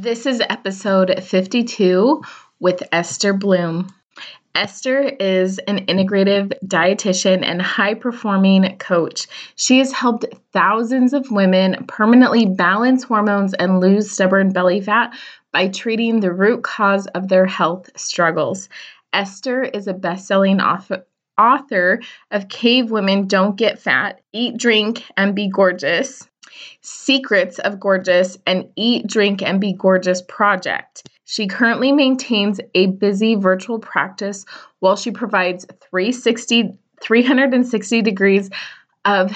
This is episode 52 with Esther Blum. Esther is an integrative dietitian and high performing coach. She has helped thousands of women permanently balance hormones and lose stubborn belly fat by treating the root cause of their health struggles. Esther is a best selling author, author of Cave Women Don't Get Fat, Eat, Drink, and Be Gorgeous, Secrets of Gorgeous, and Eat, Drink, and Be Gorgeous project. She currently maintains a busy virtual practice while she provides 360, 360 degrees of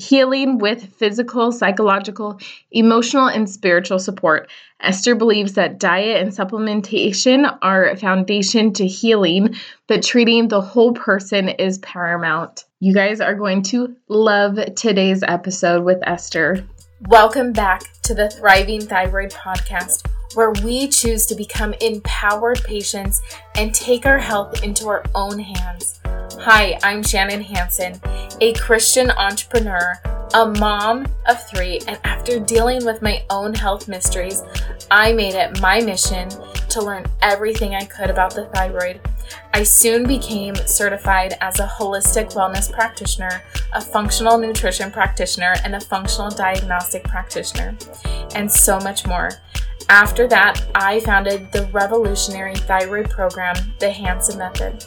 healing with physical, psychological, emotional, and spiritual support. Esther believes that diet and supplementation are a foundation to healing, but treating the whole person is paramount. You guys are going to love today's episode with Esther. Welcome back to the Thriving Thyroid Podcast, where we choose to become empowered patients and take our health into our own hands. Hi, I'm Shannon Hanson, a Christian entrepreneur, a mom of three, and after dealing with my own health mysteries, I made it my mission to learn everything I could about the thyroid. I soon became certified as a holistic wellness practitioner, a functional nutrition practitioner, and a functional diagnostic practitioner, and so much more. After that, I founded the revolutionary thyroid program, the Hanson Method.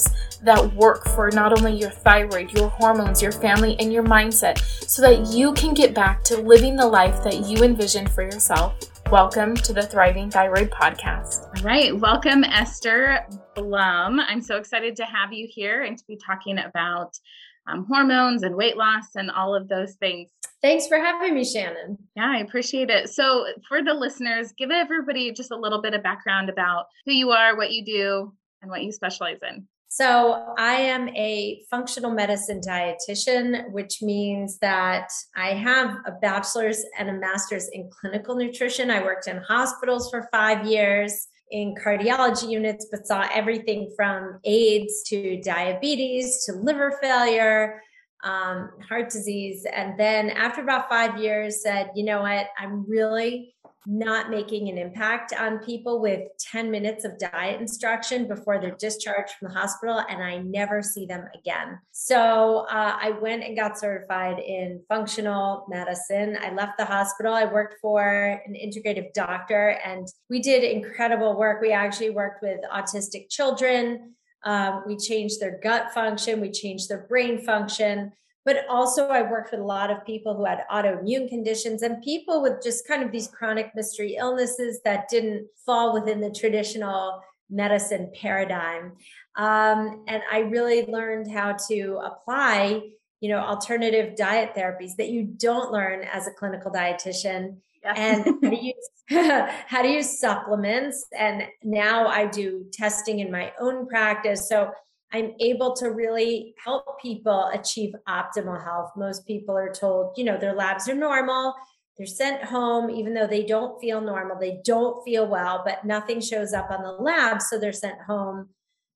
that work for not only your thyroid, your hormones, your family, and your mindset so that you can get back to living the life that you envisioned for yourself. Welcome to the Thriving Thyroid Podcast. All right. Welcome, Esther Blum. I'm so excited to have you here and to be talking about um, hormones and weight loss and all of those things. Thanks for having me, Shannon. Yeah, I appreciate it. So, for the listeners, give everybody just a little bit of background about who you are, what you do, and what you specialize in. So, I am a functional medicine dietitian, which means that I have a bachelor's and a master's in clinical nutrition. I worked in hospitals for five years in cardiology units, but saw everything from AIDS to diabetes to liver failure, um, heart disease. And then after about five years, said, you know what, I'm really not making an impact on people with 10 minutes of diet instruction before they're discharged from the hospital and i never see them again. So uh, i went and got certified in functional medicine. I left the hospital. I worked for an integrative doctor and we did incredible work. We actually worked with autistic children. Um, we changed their gut function. We changed their brain function but also I worked with a lot of people who had autoimmune conditions and people with just kind of these chronic mystery illnesses that didn't fall within the traditional medicine paradigm. Um, and I really learned how to apply, you know, alternative diet therapies that you don't learn as a clinical dietitian. Yeah. and how to use how to use supplements and now i do testing in my own practice so I'm able to really help people achieve optimal health. Most people are told, you know, their labs are normal. They're sent home, even though they don't feel normal, they don't feel well, but nothing shows up on the lab. So they're sent home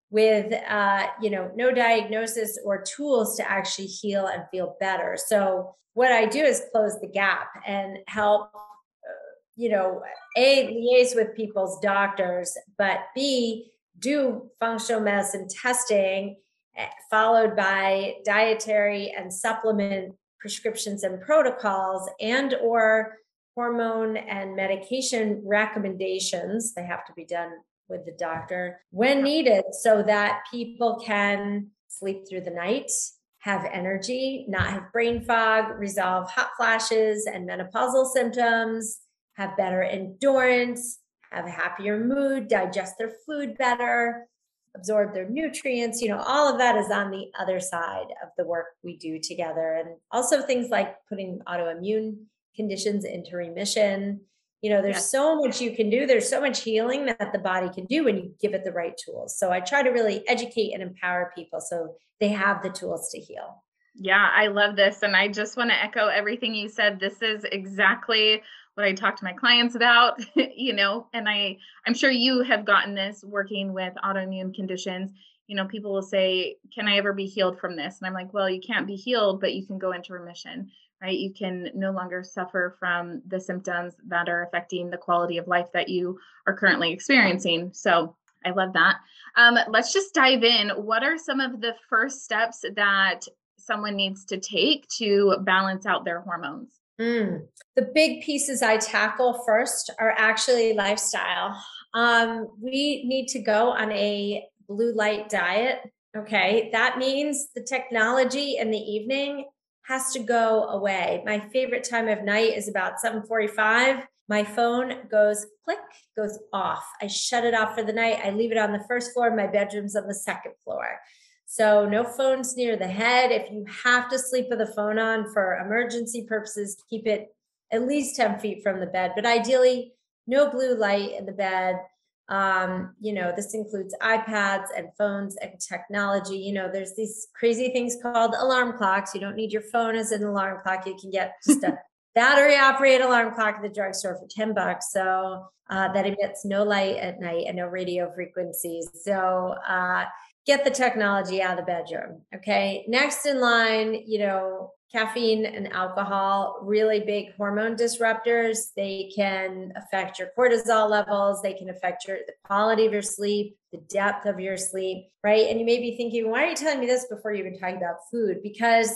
with, uh, you know, no diagnosis or tools to actually heal and feel better. So what I do is close the gap and help, uh, you know, A, liaise with people's doctors, but B, do functional medicine testing eh, followed by dietary and supplement prescriptions and protocols and or hormone and medication recommendations. They have to be done with the doctor when needed so that people can sleep through the night have energy not have brain fog resolve hot flashes and menopausal symptoms have better endurance have a happier mood, digest their food better, absorb their nutrients. You know, all of that is on the other side of the work we do together. And also things like putting autoimmune conditions into remission. You know, there's Yes. so much you can do. There's so much healing that the body can do when you give it the right tools. So I try to really educate and empower people so they have the tools to heal. Yeah, I love this. And I just want to echo everything you said. This is exactly what I talk to my clients about, you know, and I I'm sure you have gotten this working with autoimmune conditions. You know, people will say, "Can I ever be healed from this?" And I'm like, "Well, you can't be healed, but you can go into remission." Right? You can no longer suffer from the symptoms that are affecting the quality of life that you are currently experiencing. So, I love that. Um, let's just dive in. What are some of the first steps that someone needs to take to balance out their hormones? Mm. The big pieces I tackle first are actually lifestyle. Um, we need to go on a blue light diet. Okay. That means the technology in the evening has to go away. My favorite time of night is about 745. My phone goes click, goes off. I shut it off for the night. I leave it on the first floor. My bedroom's on the second floor. So no phones near the head. If you have to sleep with a phone on for emergency purposes, keep it at least 10 feet from the bed, but ideally no blue light in the bed. Um, you know, this includes iPads and phones and technology. You know, there's these crazy things called alarm clocks. You don't need your phone as an alarm clock. You can get just a battery operated alarm clock at the drugstore for 10 bucks. So uh, that emits no light at night and no radio frequencies. So uh, get the technology out of the bedroom. Okay. Next in line, you know, caffeine and alcohol, really big hormone disruptors. They can affect your cortisol levels. They can affect your the quality of your sleep, the depth of your sleep, right? And you may be thinking, why are you telling me this before you even talk about food? Because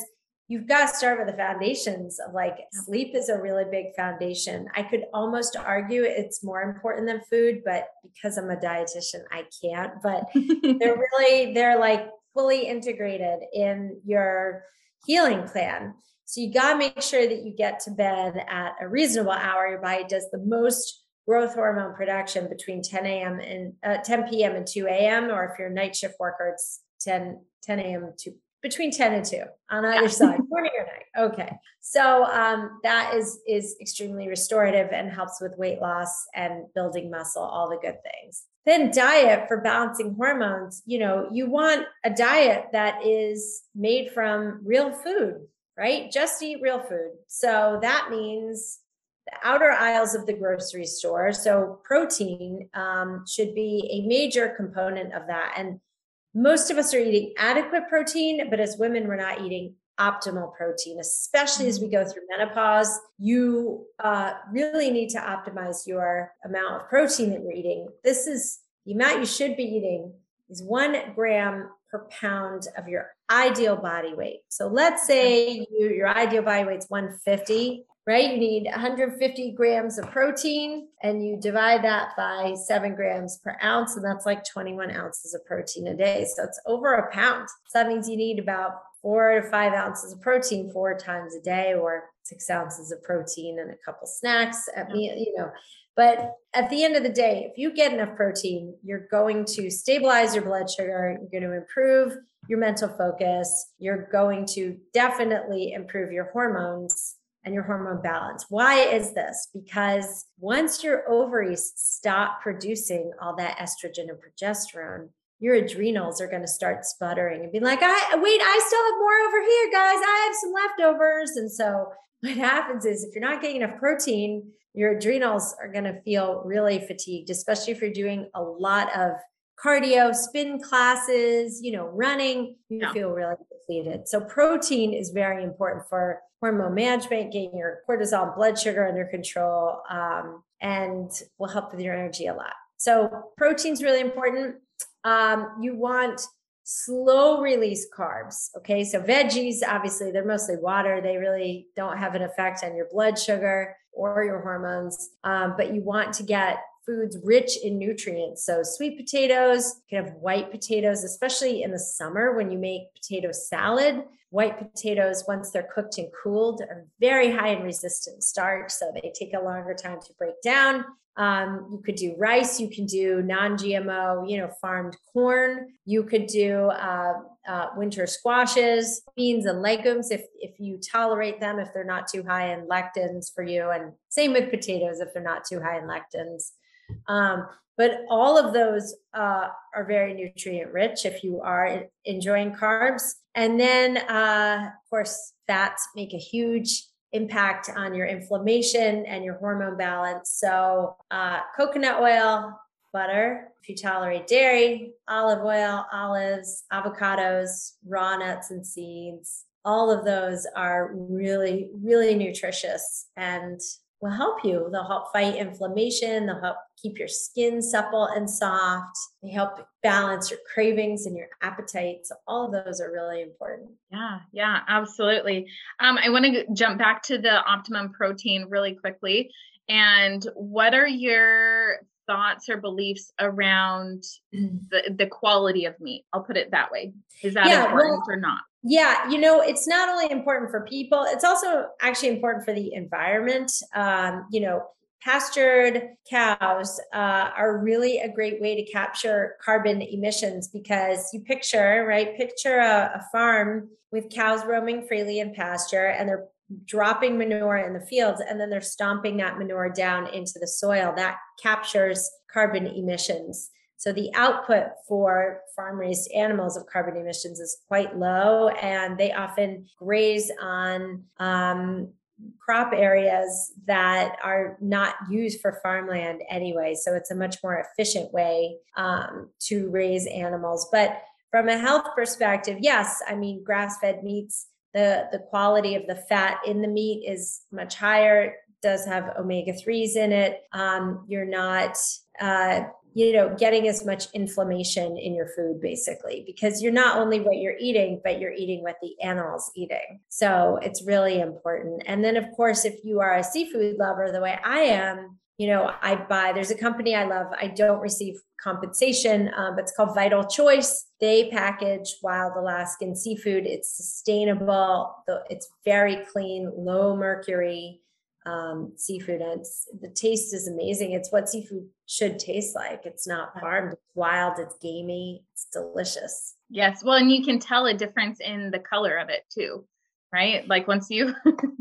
you've got to start with the foundations of like sleep is a really big foundation. I could almost argue it's more important than food, but because I'm a dietitian, I can't. But they're really, they're like fully integrated in your healing plan. So you got to make sure that you get to bed at a reasonable hour. Your body does the most growth hormone production between 10 a.m. and uh, 10 p.m. and 2 a.m. Or if you're a night shift worker, it's 10, 10 a.m. to between 10 and 2 on either Yeah. side morning or night. Okay. So um, that is is extremely restorative and helps with weight loss and building muscle all the good things. Then diet for balancing hormones. You know you want a diet that is made from real food right? Just eat real food. So that means the outer aisles of the grocery store so protein um, should be a major component of that. And most of us are eating adequate protein, but as women, we're not eating optimal protein, especially as we go through menopause. You uh, really need to optimize your amount of protein that you're eating. This is the amount you should be eating is one gram per pound of your ideal body weight. So let's say you, your ideal body weight's 150 right? You need 150 grams of protein and you divide that by seven grams per ounce, and that's like 21 ounces of protein a day. So it's over a pound. So that means you need about four to five ounces of protein four times a day, or six ounces of protein and a couple snacks at me, you know. But at the end of the day, if you get enough protein, you're going to stabilize your blood sugar, you're going to improve your mental focus, you're going to definitely improve your hormones and your hormone balance. Why is this? Because once your ovaries stop producing all that estrogen and progesterone, your adrenals are going to start sputtering and be like, I wait, I still have more over here, guys. I have some leftovers. And so what happens is if you're not getting enough protein, your adrenals are going to feel really fatigued, especially if you're doing a lot of cardio, spin classes, you know, running, you Yeah. feel really depleted. So protein is very important for hormone management, getting your cortisol blood sugar under control, um, and will help with your energy a lot. So protein's really important. Um, you want slow release carbs. Okay. So veggies, obviously, they're mostly water. They really don't have an effect on your blood sugar or your hormones. Um, but you want to get foods rich in nutrients. So sweet potatoes, you can have white potatoes, especially in the summer when you make potato salad. White potatoes, once they're cooked and cooled, are very high in resistant starch. So they take a longer time to break down. Um, you could do rice, you can do non GMO, you know, farmed corn. You could do uh, uh, winter squashes, beans, and legumes if, if you tolerate them, if they're not too high in lectins for you. And same with potatoes if they're not too high in lectins. Um, but all of those uh, are very nutrient rich if you are enjoying carbs. And then, uh, of course, fats make a huge impact on your inflammation and your hormone balance. So, uh, coconut oil, butter, if you tolerate dairy, olive oil, olives, avocados, raw nuts and seeds, all of those are really, really nutritious and will help you. They'll help fight inflammation, they'll help keep your skin supple and soft. They help balance your cravings and your appetite. So all of those are really important. Yeah, yeah, absolutely. Um, I want to jump back to the optimum protein really quickly. And what are your thoughts or beliefs around the, the quality of meat? I'll put it that way. Is that yeah, important well, or not? Yeah, you know, it's not only important for people, it's also actually important for the environment. Um, you know, pastured cows uh, are really a great way to capture carbon emissions because you picture right picture a, a, farm with cows roaming freely in pasture and they're dropping manure in the fields and then they're stomping that manure down into the soil that captures carbon emissions so the output for farm raised animals of carbon emissions is quite low, and they often graze on um, crop areas that are not used for farmland anyway. So it's a much more efficient way um, to raise animals. But from a health perspective, yes, I mean, grass fed meats, the, the quality of the fat in the meat is much higher, it does have omega 3s in it. Um, you're not, uh, you know getting as much inflammation in your food basically because you're not only what you're eating but you're eating what the animals eating so it's really important and then of course if you are a seafood lover the way i am you know i buy there's a company i love i don't receive compensation um, but it's called vital choice they package wild alaskan seafood it's sustainable it's very clean low mercury um, seafood and it's, the taste is amazing. It's what seafood should taste like. It's not farmed, it's wild, it's gamey, it's delicious. Yes. Well, and you can tell a difference in the color of it too, right? Like once you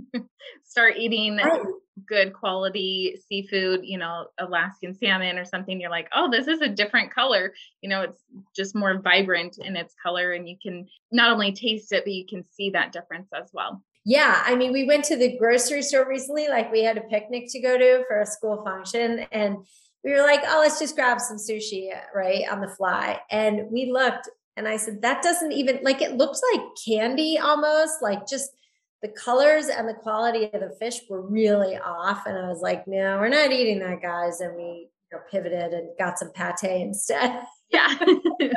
start eating right. good quality seafood, you know, Alaskan salmon or something, you're like, oh, this is a different color. You know, it's just more vibrant in its color, and you can not only taste it, but you can see that difference as well yeah, I mean, we went to the grocery store recently, like we had a picnic to go to for a school function. And we were like, oh, let's just grab some sushi, right, on the fly. And we looked and I said, that doesn't even like it looks like candy almost, like just the colors and the quality of the fish were really off. And I was like, no, we're not eating that, guys. And we you know, pivoted and got some pate instead. Yeah. we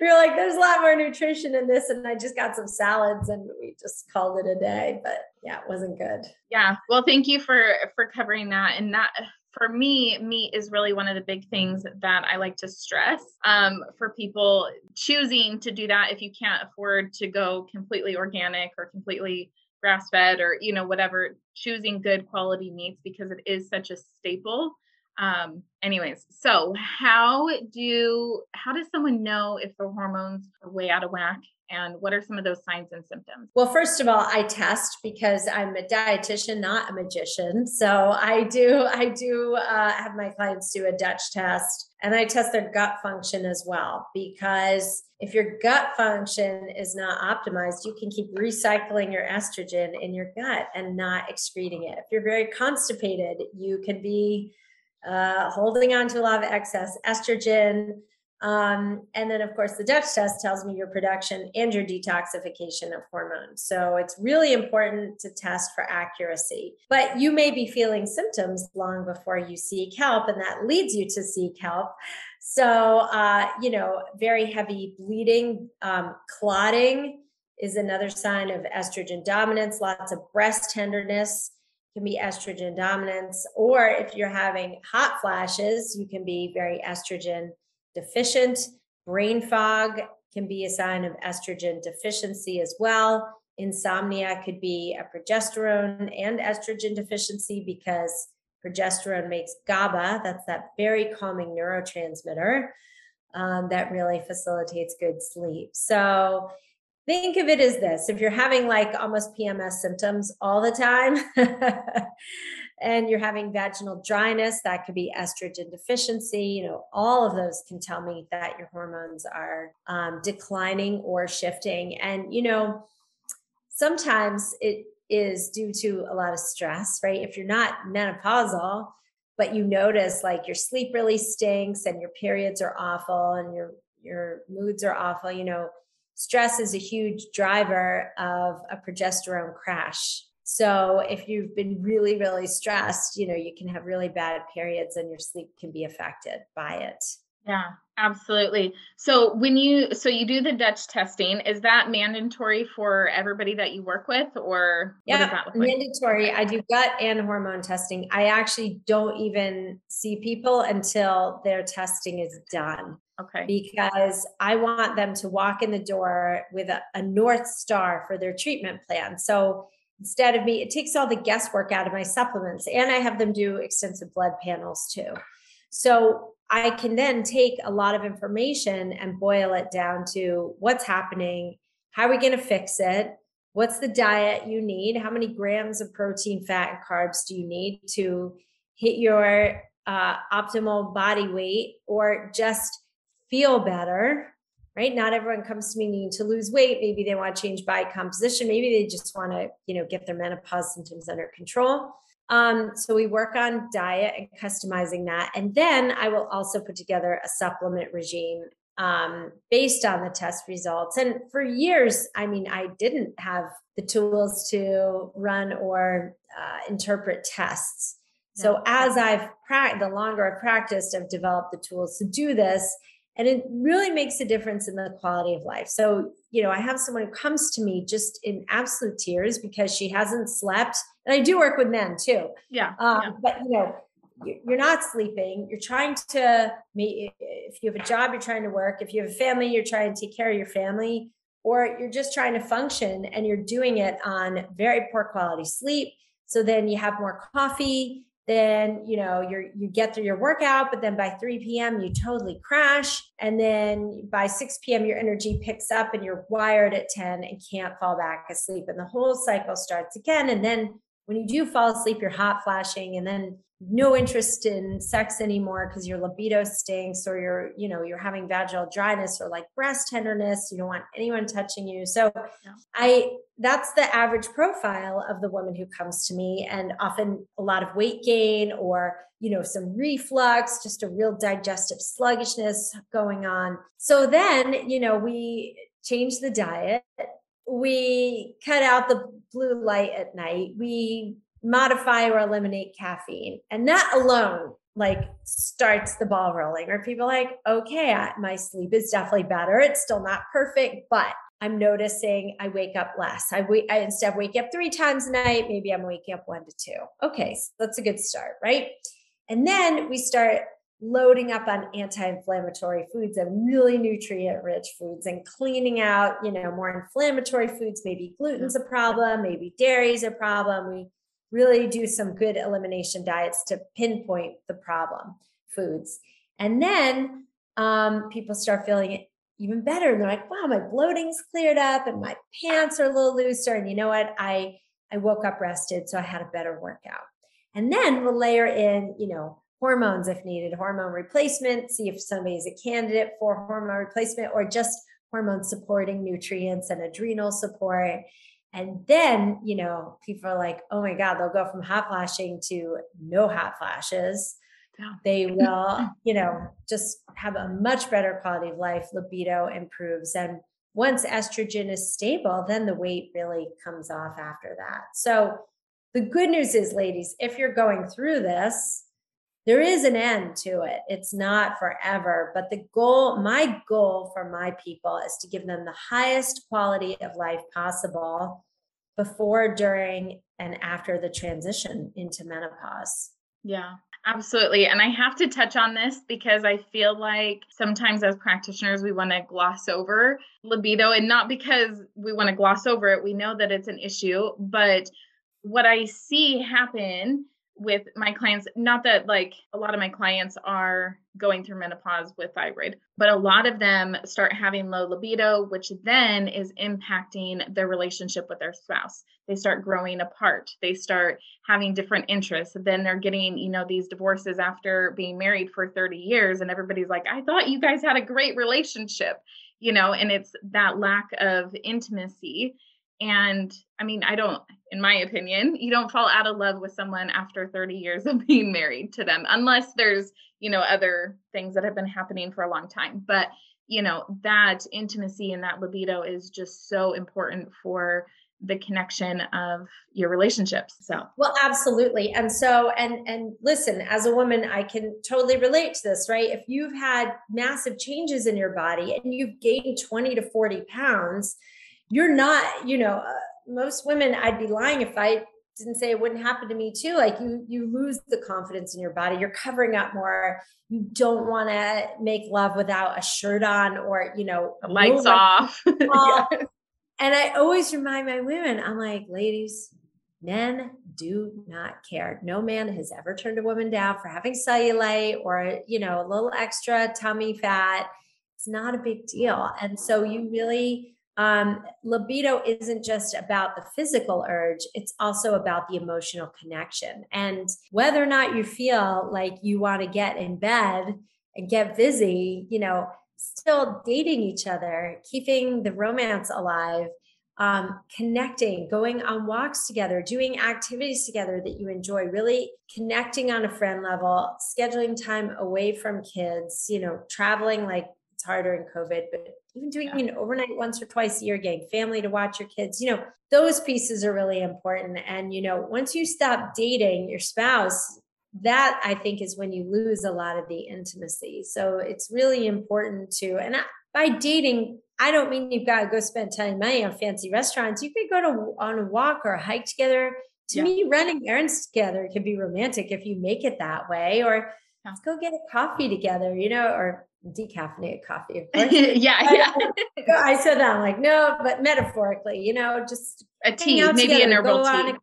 were like, there's a lot more nutrition in this. And I just got some salads and we just called it a day. But yeah, it wasn't good. Yeah. Well, thank you for for covering that. And that for me, meat is really one of the big things that I like to stress um, for people choosing to do that if you can't afford to go completely organic or completely grass fed or you know whatever choosing good quality meats because it is such a staple um anyways so how do how does someone know if their hormones are way out of whack? And what are some of those signs and symptoms? Well first of all i test because i'm a dietitian not a magician. So i do i do uh, have my clients do a dutch test and i test their gut function as well because if your gut function is not optimized you can keep recycling your estrogen in your gut and not excreting it. If you're very constipated you can be uh, holding on to a lot of excess estrogen. Um, and then, of course, the Dutch test tells me your production and your detoxification of hormones. So it's really important to test for accuracy. But you may be feeling symptoms long before you seek help, and that leads you to seek help. So, uh, you know, very heavy bleeding, um, clotting is another sign of estrogen dominance, lots of breast tenderness can be estrogen dominance, or if you're having hot flashes, you can be very estrogen deficient. Brain fog can be a sign of estrogen deficiency as well. Insomnia could be a progesterone and estrogen deficiency because progesterone makes GABA. That's that very calming neurotransmitter um, that really facilitates good sleep. So think of it as this if you're having like almost PMS symptoms all the time, and you're having vaginal dryness, that could be estrogen deficiency. You know, all of those can tell me that your hormones are um, declining or shifting. And, you know, sometimes it is due to a lot of stress, right? If you're not menopausal, but you notice like your sleep really stinks and your periods are awful and your your moods are awful, you know, stress is a huge driver of a progesterone crash. So if you've been really, really stressed, you know, you can have really bad periods and your sleep can be affected by it. Yeah, absolutely. So when you so you do the Dutch testing, is that mandatory for everybody that you work with or yeah, mandatory. I do gut and hormone testing. I actually don't even see people until their testing is done. Okay. Because I want them to walk in the door with a, a North Star for their treatment plan. So instead of me, it takes all the guesswork out of my supplements. And I have them do extensive blood panels too. So I can then take a lot of information and boil it down to what's happening, how are we going to fix it? What's the diet you need? How many grams of protein, fat, and carbs do you need to hit your uh, optimal body weight or just feel better? right? Not everyone comes to me needing to lose weight. Maybe they want to change body composition. Maybe they just want to, you know, get their menopause symptoms under control. Um, so we work on diet and customizing that. And then I will also put together a supplement regime um, based on the test results. And for years, I mean, I didn't have the tools to run or uh, interpret tests. So as I've practiced, the longer I've practiced, I've developed the tools to do this and it really makes a difference in the quality of life. So you know i have someone who comes to me just in absolute tears because she hasn't slept. And i do work with men too. Yeah, um, yeah. but you know you're not sleeping. You're trying to meet if you have a job you're trying to work. If you have a family you're trying to take care of your family. Or you're just trying to function and you're doing it on very poor quality sleep. So then you have more coffee then you know you're you get through your workout but then by 3 p.m you totally crash. And then by 6 p.m your energy picks up and you're wired at 10 and can't fall back asleep. And the whole cycle starts again. And then when you do fall asleep you're hot flashing and then no interest in sex anymore because your libido stinks or you're you know you're having vaginal dryness or like breast tenderness you don't want anyone touching you so yeah. i that's the average profile of the woman who comes to me and often a lot of weight gain or you know some reflux just a real digestive sluggishness going on so then you know we change the diet we cut out the blue light at night we modify or eliminate caffeine. And that alone like starts the ball rolling where people like, okay, I, my sleep is definitely better. It's still not perfect, but I'm noticing I wake up less. I I instead of up three times a night, maybe I'm waking up one to two. Okay, so that's a good start, right? And then we start loading up on anti-inflammatory foods and really nutrient-rich foods and cleaning out, you know, more inflammatory foods. Maybe gluten's a problem, maybe dairy's a problem. We really do some good elimination diets to pinpoint the problem foods. And then um, people start feeling even better. And they're like, wow, my bloating's cleared up and my pants are a little looser. And you know what? I I woke up rested, so I had a better workout. And then we'll layer in, you know, hormones if needed, hormone replacement, see if somebody's a candidate for hormone replacement or just hormone supporting nutrients and adrenal support. And then, you know, people are like, oh my God, they'll go from hot flashing to no hot flashes. Yeah. They will, you know, just have a much better quality of life. Libido improves. And once estrogen is stable, then the weight really comes off after that. So the good news is, ladies, if you're going through this, there is an end to it. It's not forever, but the goal, my goal for my people is to give them the highest quality of life possible before, during, and after the transition into menopause. Yeah, absolutely. And I have to touch on this because I feel like sometimes as practitioners, we want to gloss over libido, and not because we want to gloss over it. We know that it's an issue, but what I see happen with my clients not that like a lot of my clients are going through menopause with thyroid but a lot of them start having low libido which then is impacting their relationship with their spouse. They start growing apart. They start having different interests. Then they're getting you know these divorces after being married for 30 years and everybody's like i thought you guys had a great relationship you know and it's that lack of intimacy and I mean, I don't, in my opinion, you don't fall out of love with someone after 30 years of being married to them, unless there's, you know, other things that have been happening for a long time. But, you know, that intimacy and that libido is just so important for the connection of your relationships so. Well absolutely. And so and and listen as a woman i can totally relate to this right? If you've had massive changes in your body and you've gained 20 to 40 pounds you're not, you know, uh, most women, I'd be lying if I didn't say it wouldn't happen to me too. Like you, you lose the confidence in your body. You're covering up more. You don't want to make love without a shirt on or, you know, lights off. off. yeah. And I always remind my women, I'm like, ladies, men do not care. No man has ever turned a woman down for having cellulite or, you know, a little extra tummy fat. It's not a big deal. And so you really, um, libido isn't just about the physical urge, it's also about the emotional connection. And whether or not you feel like you want to get in bed and get busy, you know, still dating each other, keeping the romance alive, um, connecting, going on walks together, doing activities together that you enjoy, really connecting on a friend level, scheduling time away from kids, you know, traveling like harder in COVID, but even doing yeah. an overnight once or twice a year, getting family to watch your kids, you know, those pieces are really important. And, you know, once you stop dating your spouse, that I think is when you lose a lot of the intimacy. So it's really important to, and I, by dating, I don't mean you've got to go spend time money on fancy restaurants. You could go to on a walk or a hike together. To yeah. me, running errands together can be romantic if you make it that way. Or let's go get a coffee together, you know, or decaffeinated coffee, of course. yeah, yeah. I said that I'm like, no, but metaphorically, you know, just a tea, maybe together, an herbal tea.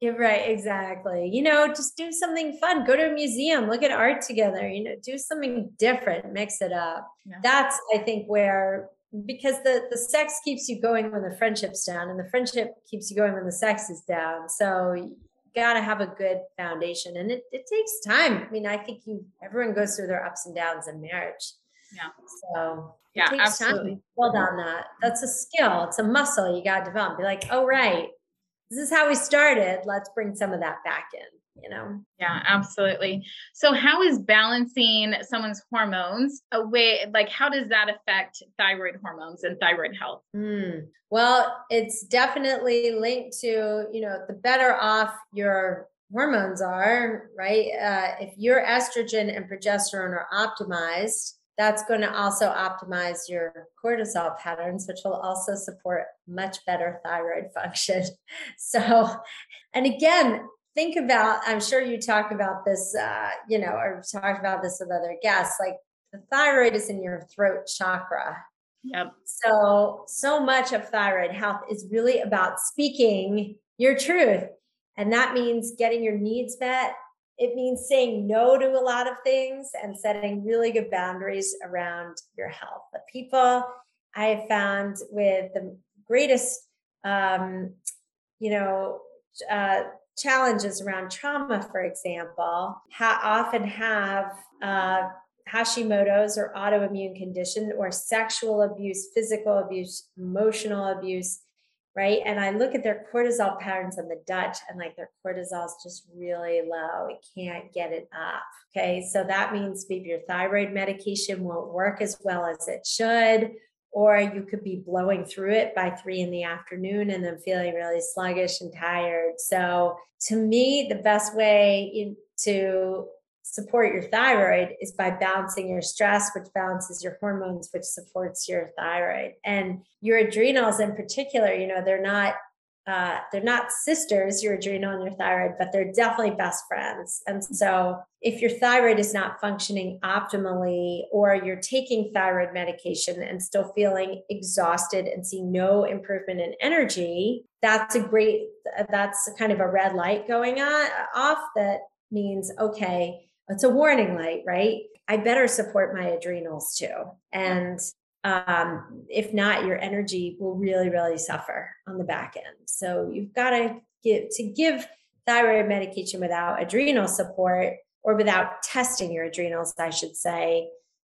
Yeah, right, exactly. You know, just do something fun. Go to a museum, look at art together, you know, do something different, mix it up. Yeah. That's I think where because the the sex keeps you going when the friendship's down and the friendship keeps you going when the sex is down. So got to have a good foundation and it, it takes time. I mean, I think you, everyone goes through their ups and downs in marriage. Yeah. So yeah, absolutely. Time. On that. That's a skill. It's a muscle you got to develop. Be like, oh, right. This is how we started. Let's bring some of that back in you know yeah absolutely so how is balancing someone's hormones a way like how does that affect thyroid hormones and thyroid health mm. well it's definitely linked to you know the better off your hormones are right uh, if your estrogen and progesterone are optimized that's going to also optimize your cortisol patterns, which will also support much better thyroid function. So, and again, think about i'm sure you talk about this uh, you know or talked about this with other guests like the thyroid is in your throat chakra. Yep. So so much of thyroid health is really about speaking your truth. And that means getting your needs met. It means saying no to a lot of things and setting really good boundaries around your health. The people i have found with the greatest um, you know uh, challenges around trauma, for example, ha- often have uh, Hashimoto's or autoimmune condition or sexual abuse, physical abuse, emotional abuse, right? And I look at their cortisol patterns on the Dutch and like their cortisol is just really low. It can't get it up. Okay. So that means maybe your thyroid medication won't work as well as it should or you could be blowing through it by three in the afternoon and then feeling really sluggish and tired. So, to me, the best way to support your thyroid is by balancing your stress, which balances your hormones, which supports your thyroid. And your adrenals, in particular, you know, they're not uh, they're not sisters, your adrenal and your thyroid, but they're definitely best friends. And so, if your thyroid is not functioning optimally, or you're taking thyroid medication and still feeling exhausted and see no improvement in energy, that's a great, that's kind of a red light going on off that means, okay, it's a warning light, right? I better support my adrenals too. And um, if not, your energy will really, really suffer on the back end. So you've got to give to give thyroid medication without adrenal support or without testing your adrenals, I should say.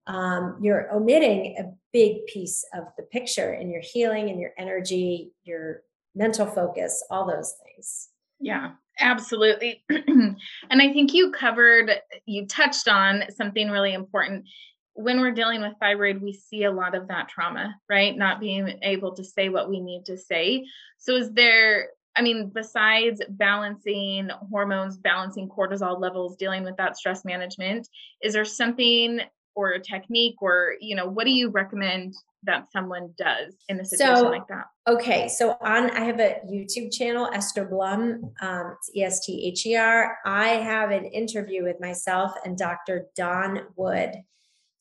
Um, you're omitting a big piece of the picture in your healing and your energy, your mental focus, all those things. Yeah, absolutely. and I think you covered, you touched on something really important when we're dealing with thyroid, we see a lot of that trauma, right? Not being able to say what we need to say. So, is there, I mean, besides balancing hormones, balancing cortisol levels, dealing with that stress management, is there something or a technique or, you know, what do you recommend that someone does in a situation so, like that? Okay, so on I have a YouTube channel, Esther Blum. Um, it's E S T H E R. I have an interview with myself and Dr. Don Wood.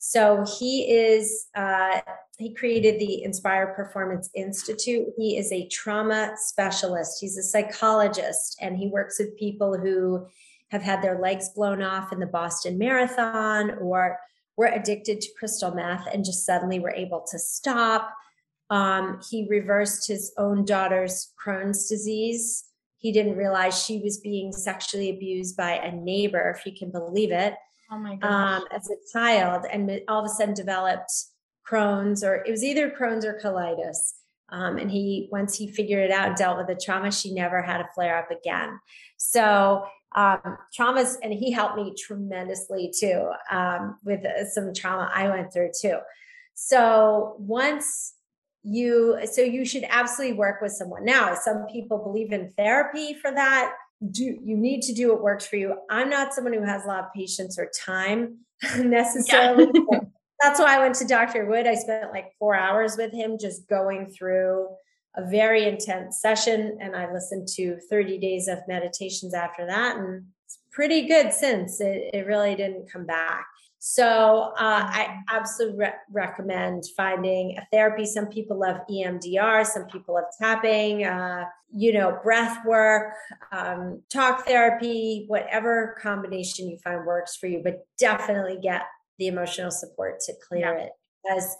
So he is, uh, he created the Inspire Performance Institute. He is a trauma specialist, he's a psychologist, and he works with people who have had their legs blown off in the Boston Marathon or were addicted to crystal meth and just suddenly were able to stop. Um, he reversed his own daughter's Crohn's disease. He didn't realize she was being sexually abused by a neighbor, if you can believe it oh my um, as a child and all of a sudden developed Crohn's or it was either Crohn's or colitis. Um, and he, once he figured it out dealt with the trauma, she never had a flare up again. So, um, traumas, and he helped me tremendously too um, with uh, some trauma I went through too. So, once you, so you should absolutely work with someone. Now, some people believe in therapy for that do you need to do what works for you. I'm not someone who has a lot of patience or time necessarily. Yeah. That's why I went to Dr. Wood. I spent like four hours with him just going through a very intense session. And I listened to 30 days of meditations after that. And it's pretty good since it, it really didn't come back. So uh, I absolutely re- recommend finding a therapy. Some people love EMDR, some people love tapping, uh, you know, breath work, um, talk therapy, whatever combination you find works for you, but definitely get the emotional support to clear yeah. it. Because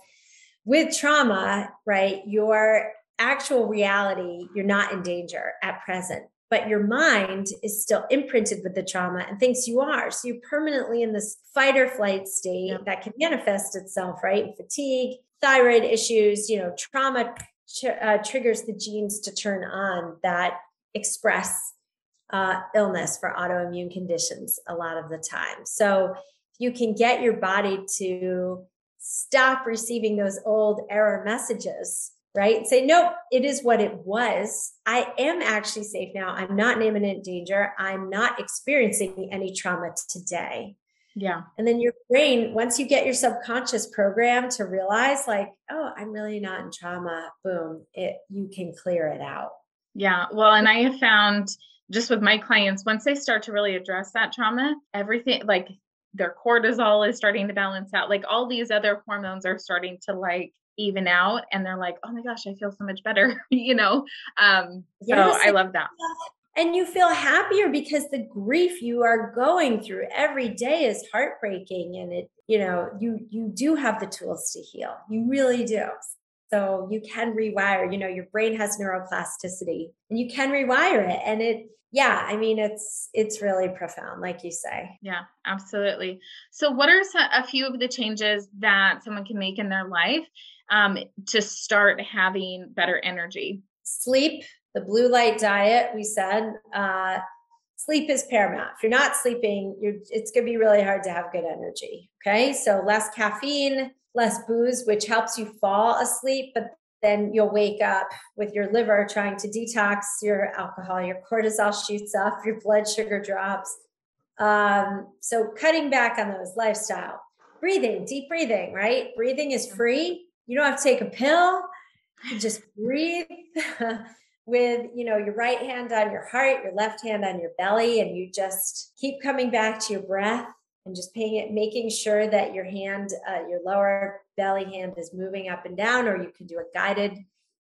with trauma, right, your actual reality, you're not in danger at present but your mind is still imprinted with the trauma and thinks you are. So you're permanently in this fight or flight state yep. that can manifest itself, right? Fatigue, thyroid issues, you know, trauma uh, triggers the genes to turn on that express uh, illness for autoimmune conditions a lot of the time. So you can get your body to stop receiving those old error messages right? Say, nope, it is what it was. I am actually safe now. I'm not in imminent danger. I'm not experiencing any trauma today. Yeah. And then your brain, once you get your subconscious program to realize, like, oh, I'm really not in trauma, boom, it you can clear it out. Yeah. Well, and I have found just with my clients, once they start to really address that trauma, everything like their cortisol is starting to balance out. Like all these other hormones are starting to like even out and they're like oh my gosh i feel so much better you know? Um yes, so i love that. and you feel happier because the grief you are going through every day is heartbreaking and it you know you you do have the tools to heal. You really do so you can rewire you know your brain has neuroplasticity and you can rewire it and it yeah i mean it's it's really profound like you say yeah absolutely so what are a few of the changes that someone can make in their life um, to start having better energy? Sleep, the blue light diet, we said. Uh, sleep is paramount. If you're not sleeping, you're, it's going to be really hard to have good energy. Okay. So less caffeine, less booze, which helps you fall asleep, but then you'll wake up with your liver trying to detox your alcohol, your cortisol shoots up, your blood sugar drops. Um, so cutting back on those lifestyle, breathing, deep breathing, right? Breathing is free. You don't have to take a pill. You just breathe. with you know your right hand on your heart your left hand on your belly and you just keep coming back to your breath and just paying it making sure that your hand uh, your lower belly hand is moving up and down or you can do a guided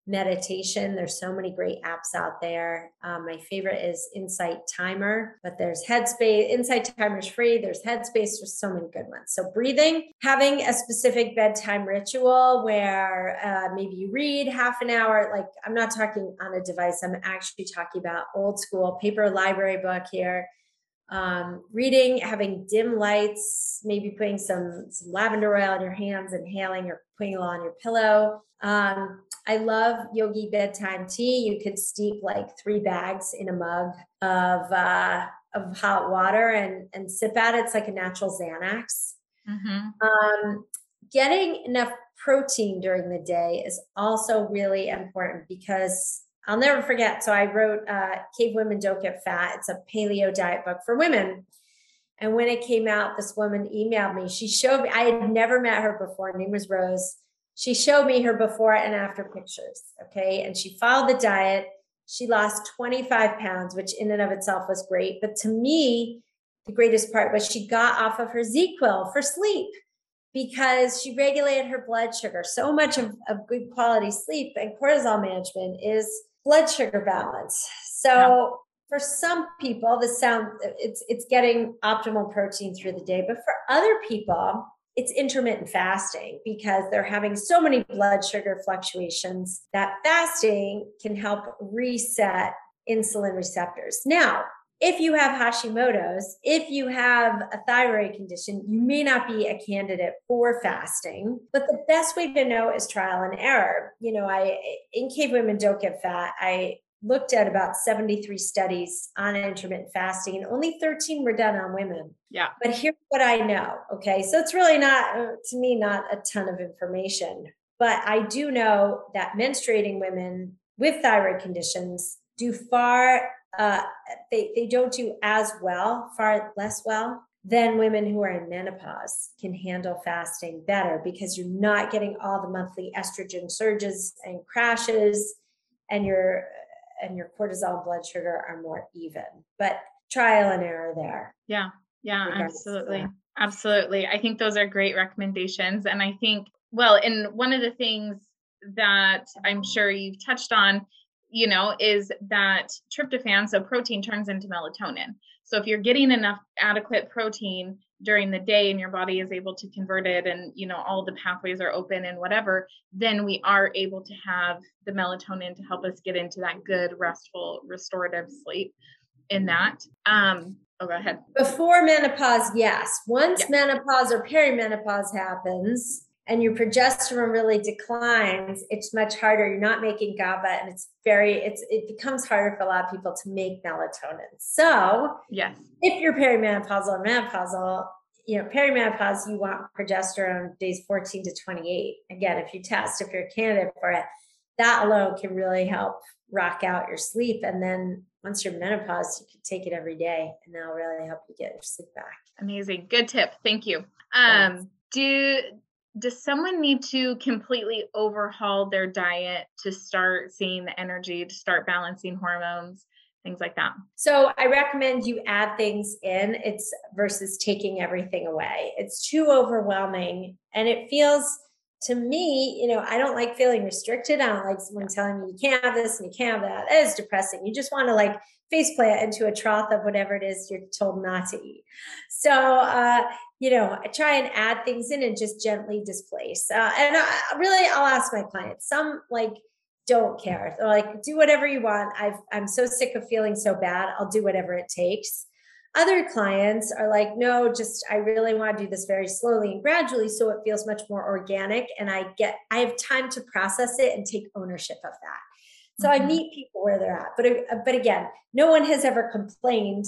meditation. There's so many great apps out there. Um, my favorite is Insight Timer, but there's Headspace. Insight Timer is free. There's Headspace. There's so many good ones. So breathing, having a specific bedtime ritual where uh, maybe you read half an hour. Like I'm not talking on a device. I'm actually talking about old school paper library book here. Um, reading, having dim lights, maybe putting some, some lavender oil on your hands, inhaling or putting it on your pillow. Um, I love yogi bedtime tea. You could steep like three bags in a mug of uh, of hot water and and sip at it. It's like a natural Xanax. Mm-hmm. Um, getting enough protein during the day is also really important because I'll never forget. So I wrote uh, "Cave Women Don't Get Fat." It's a paleo diet book for women. And when it came out, this woman emailed me. She showed me. I had never met her before. Her name was Rose she showed me her before and after pictures. Okay. And she followed the diet. She lost 25 pounds, which in and of itself was great. But to me, the greatest part was she got off of her ZzzQuil for sleep because she regulated her blood sugar. So much of, of good quality sleep and cortisol management is blood sugar balance. So yeah. for some people, this sound it's it's getting optimal protein through the day, but for other people, it's intermittent fasting because they're having so many blood sugar fluctuations that fasting can help reset insulin receptors. Now, if you have Hashimoto's, if you have a thyroid condition, you may not be a candidate for fasting. But the best way to know is trial and error. You know, I in Cave Women Don't Get Fat, I looked at about 73 studies on intermittent fasting and only 13 were done on women. Yeah. But here's what I know. Okay. So it's really not, uh, to me, not a ton of information. But I do know that menstruating women with thyroid conditions do far, uh, they, they don't do as well, far less well than women who are in menopause can handle fasting better because you're not getting all the monthly estrogen surges and crashes and you're and your cortisol blood sugar are more even. But trial and error there. Yeah. Yeah, absolutely. Absolutely. I think those are great recommendations. And I think, well, and one of the things that I'm sure you've touched on, you know, is that tryptophan, so protein turns into melatonin. So if you're getting enough adequate protein, during the day and your body is able to convert it and you know all the pathways are open and whatever then we are able to have the melatonin to help us get into that good restful restorative sleep in that. Um oh go ahead. Before menopause yes. Once menopause or perimenopause happens and your progesterone really declines, it's much harder. You're not making GABA, and it's very it's it becomes harder for a lot of people to make melatonin. So yes, if you're perimenopausal or menopausal, you know perimenopause, you want progesterone days 14 to 28. Again, if you test, if you're a candidate for it, that alone can really help rock out your sleep. And then once you're menopause, you can take it every day, and that'll really help you get your sleep back. Amazing, good tip. Thank you. Um, do does someone need to completely overhaul their diet to start seeing the energy, to start balancing hormones, things like that? So I recommend you add things in. It's versus taking everything away. It's too overwhelming and it feels to me, you know, I don't like feeling restricted. I don't like someone telling me you can't have this and you can't have that. That is depressing. You just want to like face plant into a trough of whatever it is you're told not to eat. So, uh, you know, I try and add things in and just gently displace. Uh, and I, really, I'll ask my clients. Some like don't care. They're like, do whatever you want. I've, I'm so sick of feeling so bad. I'll do whatever it takes. Other clients are like, no, just I really want to do this very slowly and gradually so it feels much more organic and I get I have time to process it and take ownership of that. So mm-hmm. I meet people where they're at. But but again, no one has ever complained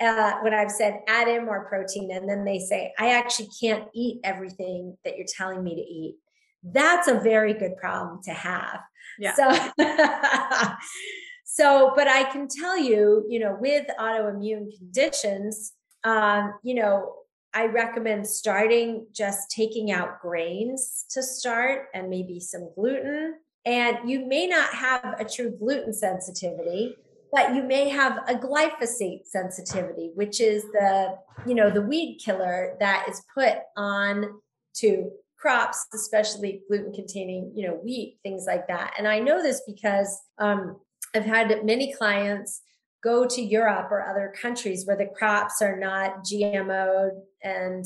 uh, when I've said add in more protein, and then they say, I actually can't eat everything that you're telling me to eat. That's a very good problem to have. Yeah. So, so, but I can tell you, you know, with autoimmune conditions, um, you know, I recommend starting just taking out grains to start and maybe some gluten And you may not have a true gluten sensitivity, but you may have a glyphosate sensitivity, which is the, you know, the weed killer that is put on to crops, especially gluten containing, you know, wheat, things like that. And I know this because um, I've had many clients go to Europe or other countries where the crops are not GMO and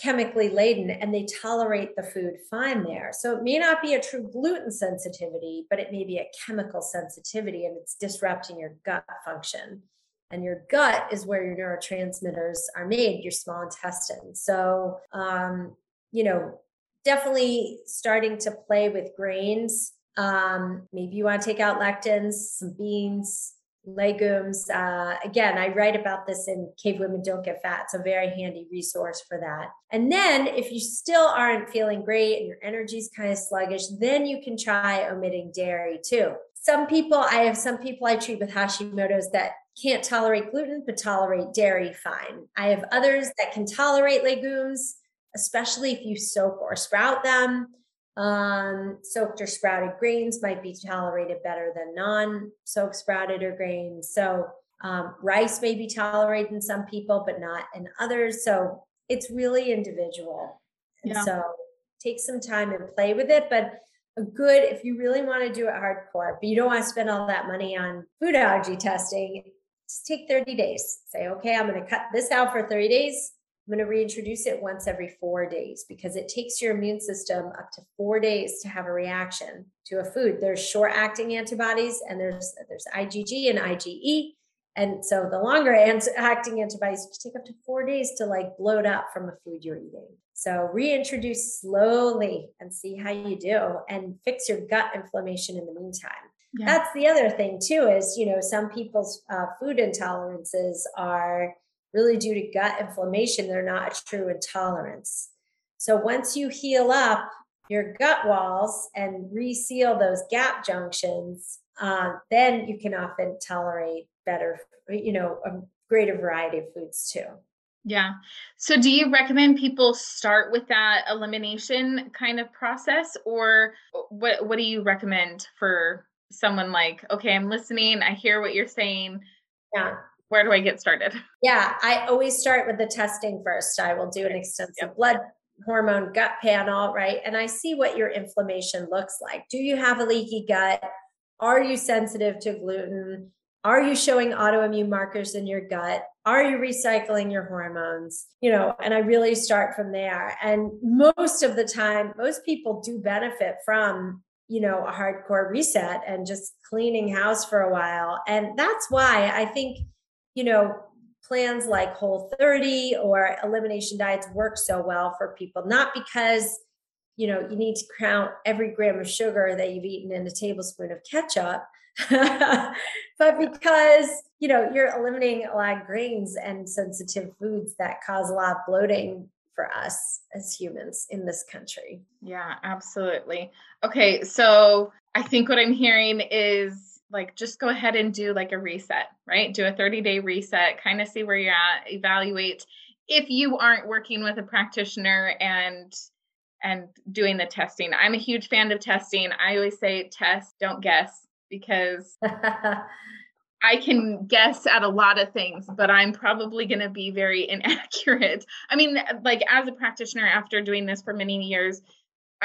chemically laden and they tolerate the food fine there. So it may not be a true gluten sensitivity, but it may be a chemical sensitivity and it's disrupting your gut function. And your gut is where your neurotransmitters are made, your small intestine. So, um, you know, definitely starting to play with grains. Um, maybe you want to take out lectins, some beans, legumes. Uh, again, I write about this in Cave Women Don't Get Fat. It's a very handy resource for that. And then if you still aren't feeling great and your energy's kind of sluggish, then you can try omitting dairy too. Some people, I have some people I treat with Hashimoto's that can't tolerate gluten, but tolerate dairy fine. I have others that can tolerate legumes, especially if you soak or sprout them. Um, soaked or sprouted grains might be tolerated better than non soaked sprouted or grains. So, um, rice may be tolerated in some people, but not in others. So, it's really individual. And yeah. so, take some time and play with it. But a good, if you really want to do it hardcore, but you don't want to spend all that money on food allergy testing, just take 30 days. Say, okay, I'm going to cut this out for 30 days I'm going to reintroduce it once every four days because it takes your immune system up to four days to have a reaction to a food. There's short acting antibodies and there's there's IgG and IgE. And so the longer acting antibodies take up to four days to like bloat up from a food you're eating. So reintroduce slowly and see how you do and fix your gut inflammation in the meantime. Yeah. That's the other thing too is, you know, some people's uh, food intolerances are really due to gut inflammation. They're not a true intolerance. So once you heal up your gut walls and reseal those gap junctions, uh, then you can often tolerate better, you know, a greater variety of foods too. Yeah. So do you recommend people start with that elimination kind of process or what what do you recommend for someone like okay, I'm listening, I hear what you're saying. Yeah where do I get started? Yeah, I always start with the testing first. I will do an extensive yep. blood hormone gut panel, right? And I see what your inflammation looks like. Do you have a leaky gut? Are you sensitive to gluten? Are you showing autoimmune markers in your gut? Are you recycling your hormones? You know, and I really start from there. And most of the time, most people do benefit from you know a hardcore reset and just cleaning house for a while and that's why i think you know, plans like Whole 30 or elimination diets work so well for people, not because, you know, you need to count every gram of sugar that you've eaten in a tablespoon of ketchup, but because, you know, you're eliminating a lot of grains and sensitive foods that cause a lot of bloating for us as humans in this country. Yeah, absolutely. Okay, so I think what I'm hearing is like just go ahead and do like a reset, right? Do a 30 day reset, kind of see where you're at, evaluate if you aren't working with a practitioner and and doing the testing. I'm a huge fan of testing. I always say test, don't guess because I can guess at a lot of things, but I'm probably going to be very inaccurate. I mean, like as a practitioner after doing this for many years,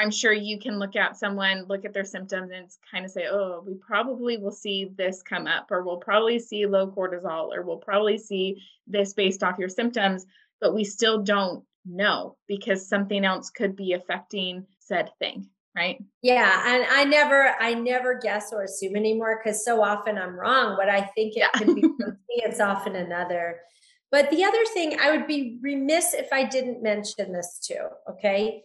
I'm sure you can look at someone, look at their symptoms, and kind of say, oh, we probably will see this come up, or we'll probably see low cortisol, or we'll probably see this based off your symptoms, but we still don't know because something else could be affecting said thing right? Yeah and i never i never guess or assume anymore because so often i'm wrong what i think it yeah. could be it's often another. But the other thing i would be remiss if i didn't mention this too okay?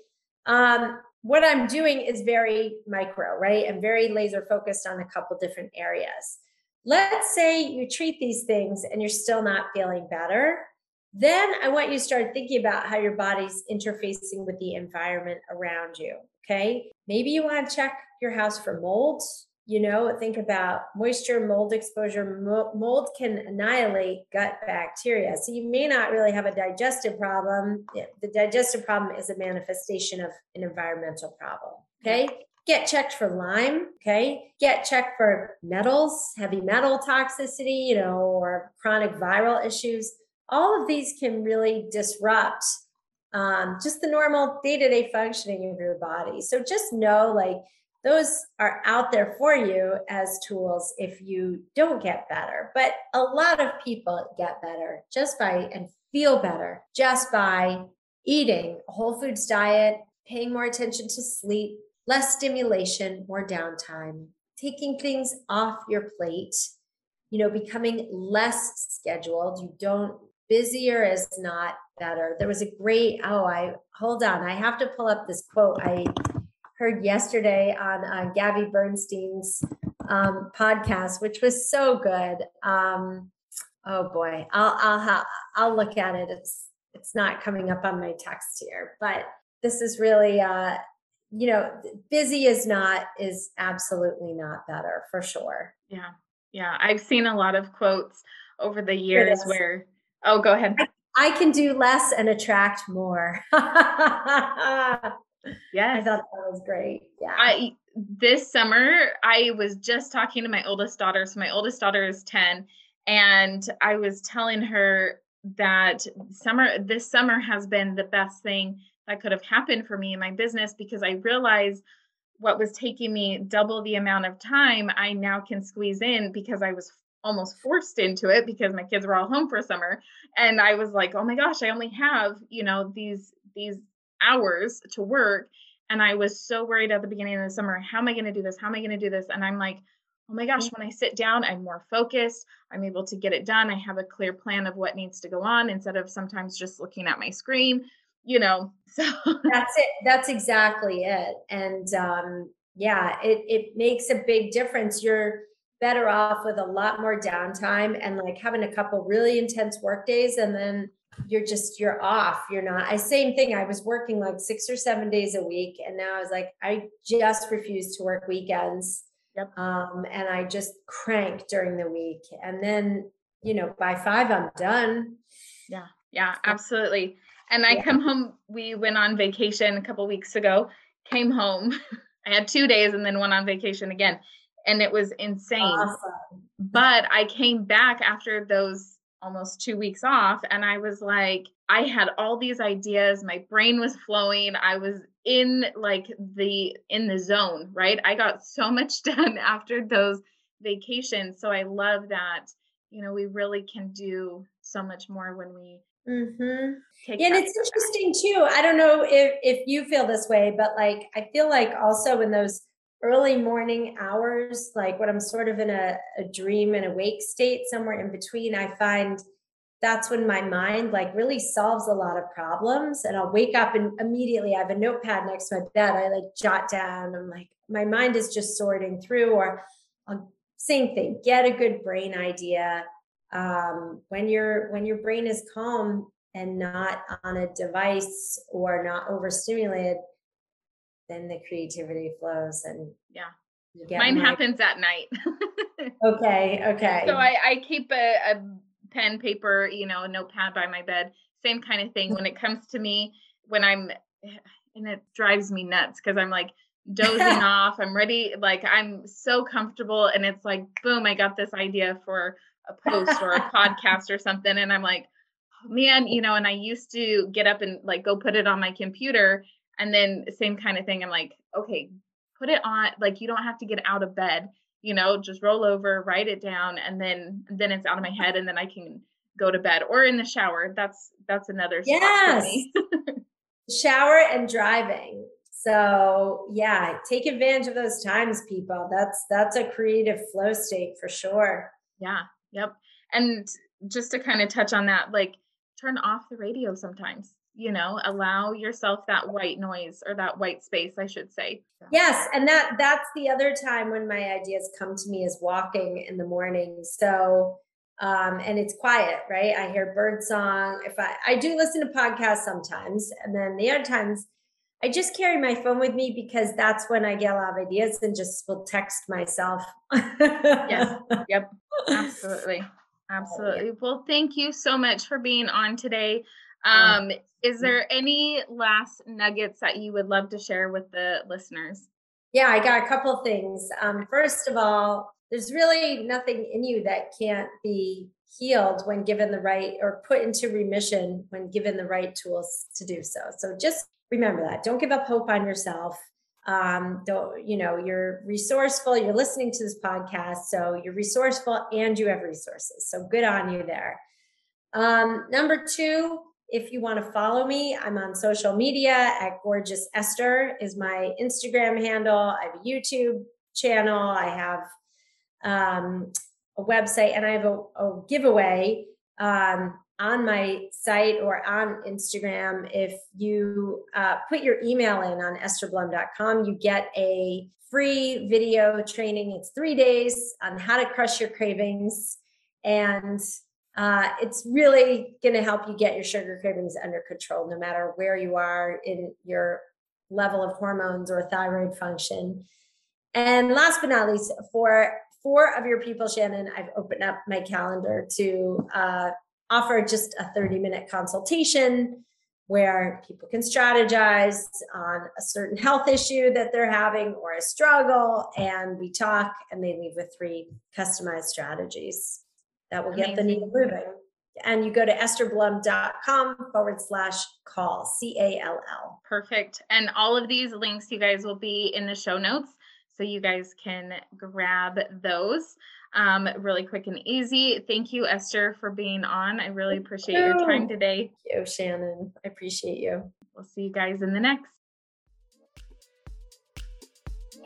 Um, what I'm doing is very micro, right? I'm very laser focused on a couple different areas. Let's say you treat these things and you're still not feeling better. Then I want you to start thinking about how your body's interfacing with the environment around you. Okay. Maybe you want to check your house for mold you know think about moisture mold exposure mold can annihilate gut bacteria so you may not really have a digestive problem the digestive problem is a manifestation of an environmental problem okay get checked for Lyme, okay? Get checked for metals, heavy metal toxicity, you know, or chronic viral issues. All of these can really disrupt um, just the normal day to day functioning of your body. So just know like those are out there for you as tools if you don't get better. But a lot of people get better just by and feel better just by eating a whole foods diet, paying more attention to sleep, less stimulation, more downtime, taking things off your plate, you know, becoming less scheduled. You don't, busier is not better. There was a great, oh, I, hold on, I have to pull up this quote I heard yesterday on uh, Gabby Bernstein's um, podcast, which was so good. Um, oh boy, I'll, I'll, ha- I'll look at it. It's, it's not coming up on my text here, but this is really, uh, you know, busy is not, is absolutely not better for sure. Yeah. Yeah. I've seen a lot of quotes over the years where, oh, go ahead. I, I can do less and attract more. Yeah, I thought that was great. Yeah. I this summer I was just talking to my oldest daughter. So my oldest daughter is 10 and I was telling her that summer this summer has been the best thing that could have happened for me in my business because I realized what was taking me double the amount of time I now can squeeze in because I was almost forced into it because my kids were all home for summer and I was like, "Oh my gosh, I only have, you know, these these hours to work and I was so worried at the beginning of the summer, how am I going to do this? How am I going to do this? And I'm like, oh my gosh, when I sit down, I'm more focused. I'm able to get it done. I have a clear plan of what needs to go on instead of sometimes just looking at my screen, you know. So that's it. That's exactly it. And um, yeah, it it makes a big difference. You're better off with a lot more downtime and like having a couple really intense work days and then you're just you're off you're not i same thing i was working like six or seven days a week and now i was like i just refuse to work weekends yep. um, and i just crank during the week and then you know by five i'm done yeah yeah absolutely and i yeah. come home we went on vacation a couple weeks ago came home i had two days and then went on vacation again and it was insane awesome. but i came back after those almost two weeks off and i was like i had all these ideas my brain was flowing i was in like the in the zone right i got so much done after those vacations so i love that you know we really can do so much more when we mm-hmm. yeah and it's interesting too i don't know if if you feel this way but like i feel like also in those early morning hours, like when I'm sort of in a, a dream and awake state, somewhere in between, I find that's when my mind like really solves a lot of problems. And I'll wake up and immediately I have a notepad next to my bed. I like jot down. I'm like, my mind is just sorting through, or I'll, same thing, get a good brain idea. Um, when your when your brain is calm and not on a device or not overstimulated, then the creativity flows and yeah. mine my... happens at night. Okay okay. So i i keep a, a pen paper you know a notepad by my bed same kind of thing. Mm-hmm. When it comes to me when i'm and it drives me nuts because i'm like dozing off i'm ready like i'm so comfortable and it's like boom i got this idea for a post or a podcast or something and i'm like oh, man you know and i used to get up and like go put it on my computer and then same kind of thing. I'm like, okay, put it on like you don't have to get out of bed, you know, just roll over, write it down, and then then it's out of my head and then I can go to bed or in the shower. That's that's another yes. shower and driving. So yeah, take advantage of those times, people. That's that's a creative flow state for sure. Yeah. Yep. And just to kind of touch on that, like turn off the radio sometimes you know allow yourself that white noise or that white space i should say. Yes and that that's the other time when my ideas come to me is walking in the morning. So um and it's quiet right? I hear bird song if i i do listen to podcasts sometimes and then the other times i just carry my phone with me because that's when i get a lot of ideas and just will text myself. Yes. Yep. Absolutely. Absolutely. Well thank you so much for being on today um, is there any last nuggets that you would love to share with the listeners? Yeah, I got a couple things. Um, first of all, there's really nothing in you that can't be healed when given the right or put into remission when given the right tools to do so. So just remember that. Don't give up hope on yourself. Um, don't, you know, you're resourceful, you're listening to this podcast, so you're resourceful and you have resources. So good on you there. Um, number two, if you want to follow me, I'm on social media at Gorgeous Esther is my Instagram handle. I have a YouTube channel. I have um, a website, and I have a, a giveaway um, on my site or on Instagram. If you uh, put your email in on estherblum.com, you get a free video training. It's three days on how to crush your cravings. And uh, it's really going to help you get your sugar cravings under control, no matter where you are in your level of hormones or thyroid function. And last but not least, for four of your people, Shannon, I've opened up my calendar to uh, offer just a 30 minute consultation where people can strategize on a certain health issue that they're having or a struggle. And we talk and they leave with three customized strategies that will Amazing. get the needle moving. And you go to estherblum.com forward slash call, C A L L. Perfect. And all of these links, you guys, will be in the show notes. So you guys can grab those um, really quick and easy. Thank you, Esther, for being on. I really appreciate your time today. Thank you, Shannon. I appreciate you. We'll see you guys in the next.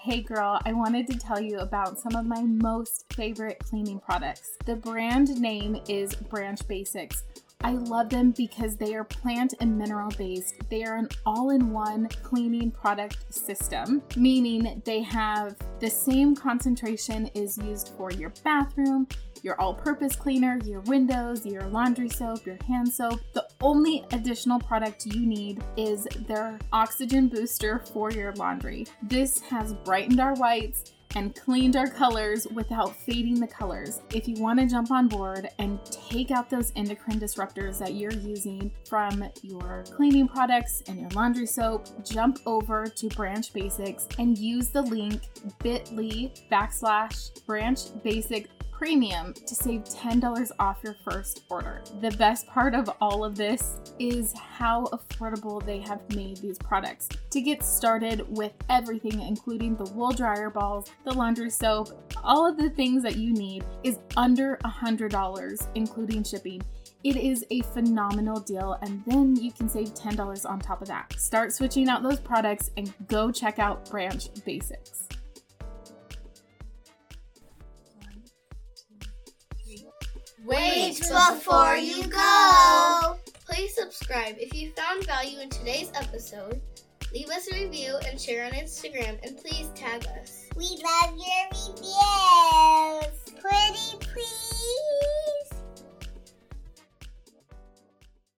Hey girl, I wanted to tell you about some of my most favorite cleaning products. The brand name is Branch Basics. I love them because they are plant and mineral based. They are an all in one cleaning product system, meaning they have the same concentration is used for your bathroom, your all purpose cleaner, your windows, your laundry soap, your hand soap. The only additional product you need is their oxygen booster for your laundry. This has brightened our whites and cleaned our colors without fading the colors. If you want to jump on board and take out those endocrine disruptors that you're using from your cleaning products and your laundry soap, jump over to Branch Basics and use the link bit.ly backslash branch basic premium to save $10 off your first order. The best part of all of this is how affordable they have made these products. To get started with everything, including the wool dryer balls, the laundry soap, all of the things that you need, is under $100, including shipping. It is a phenomenal deal, and then you can save $10 on top of that. Start switching out those products and go check out Branch Basics. Wait before you go! Please subscribe if you found value in today's episode. Leave us a review and share on Instagram, and please tag us. We love your reviews. Pretty please.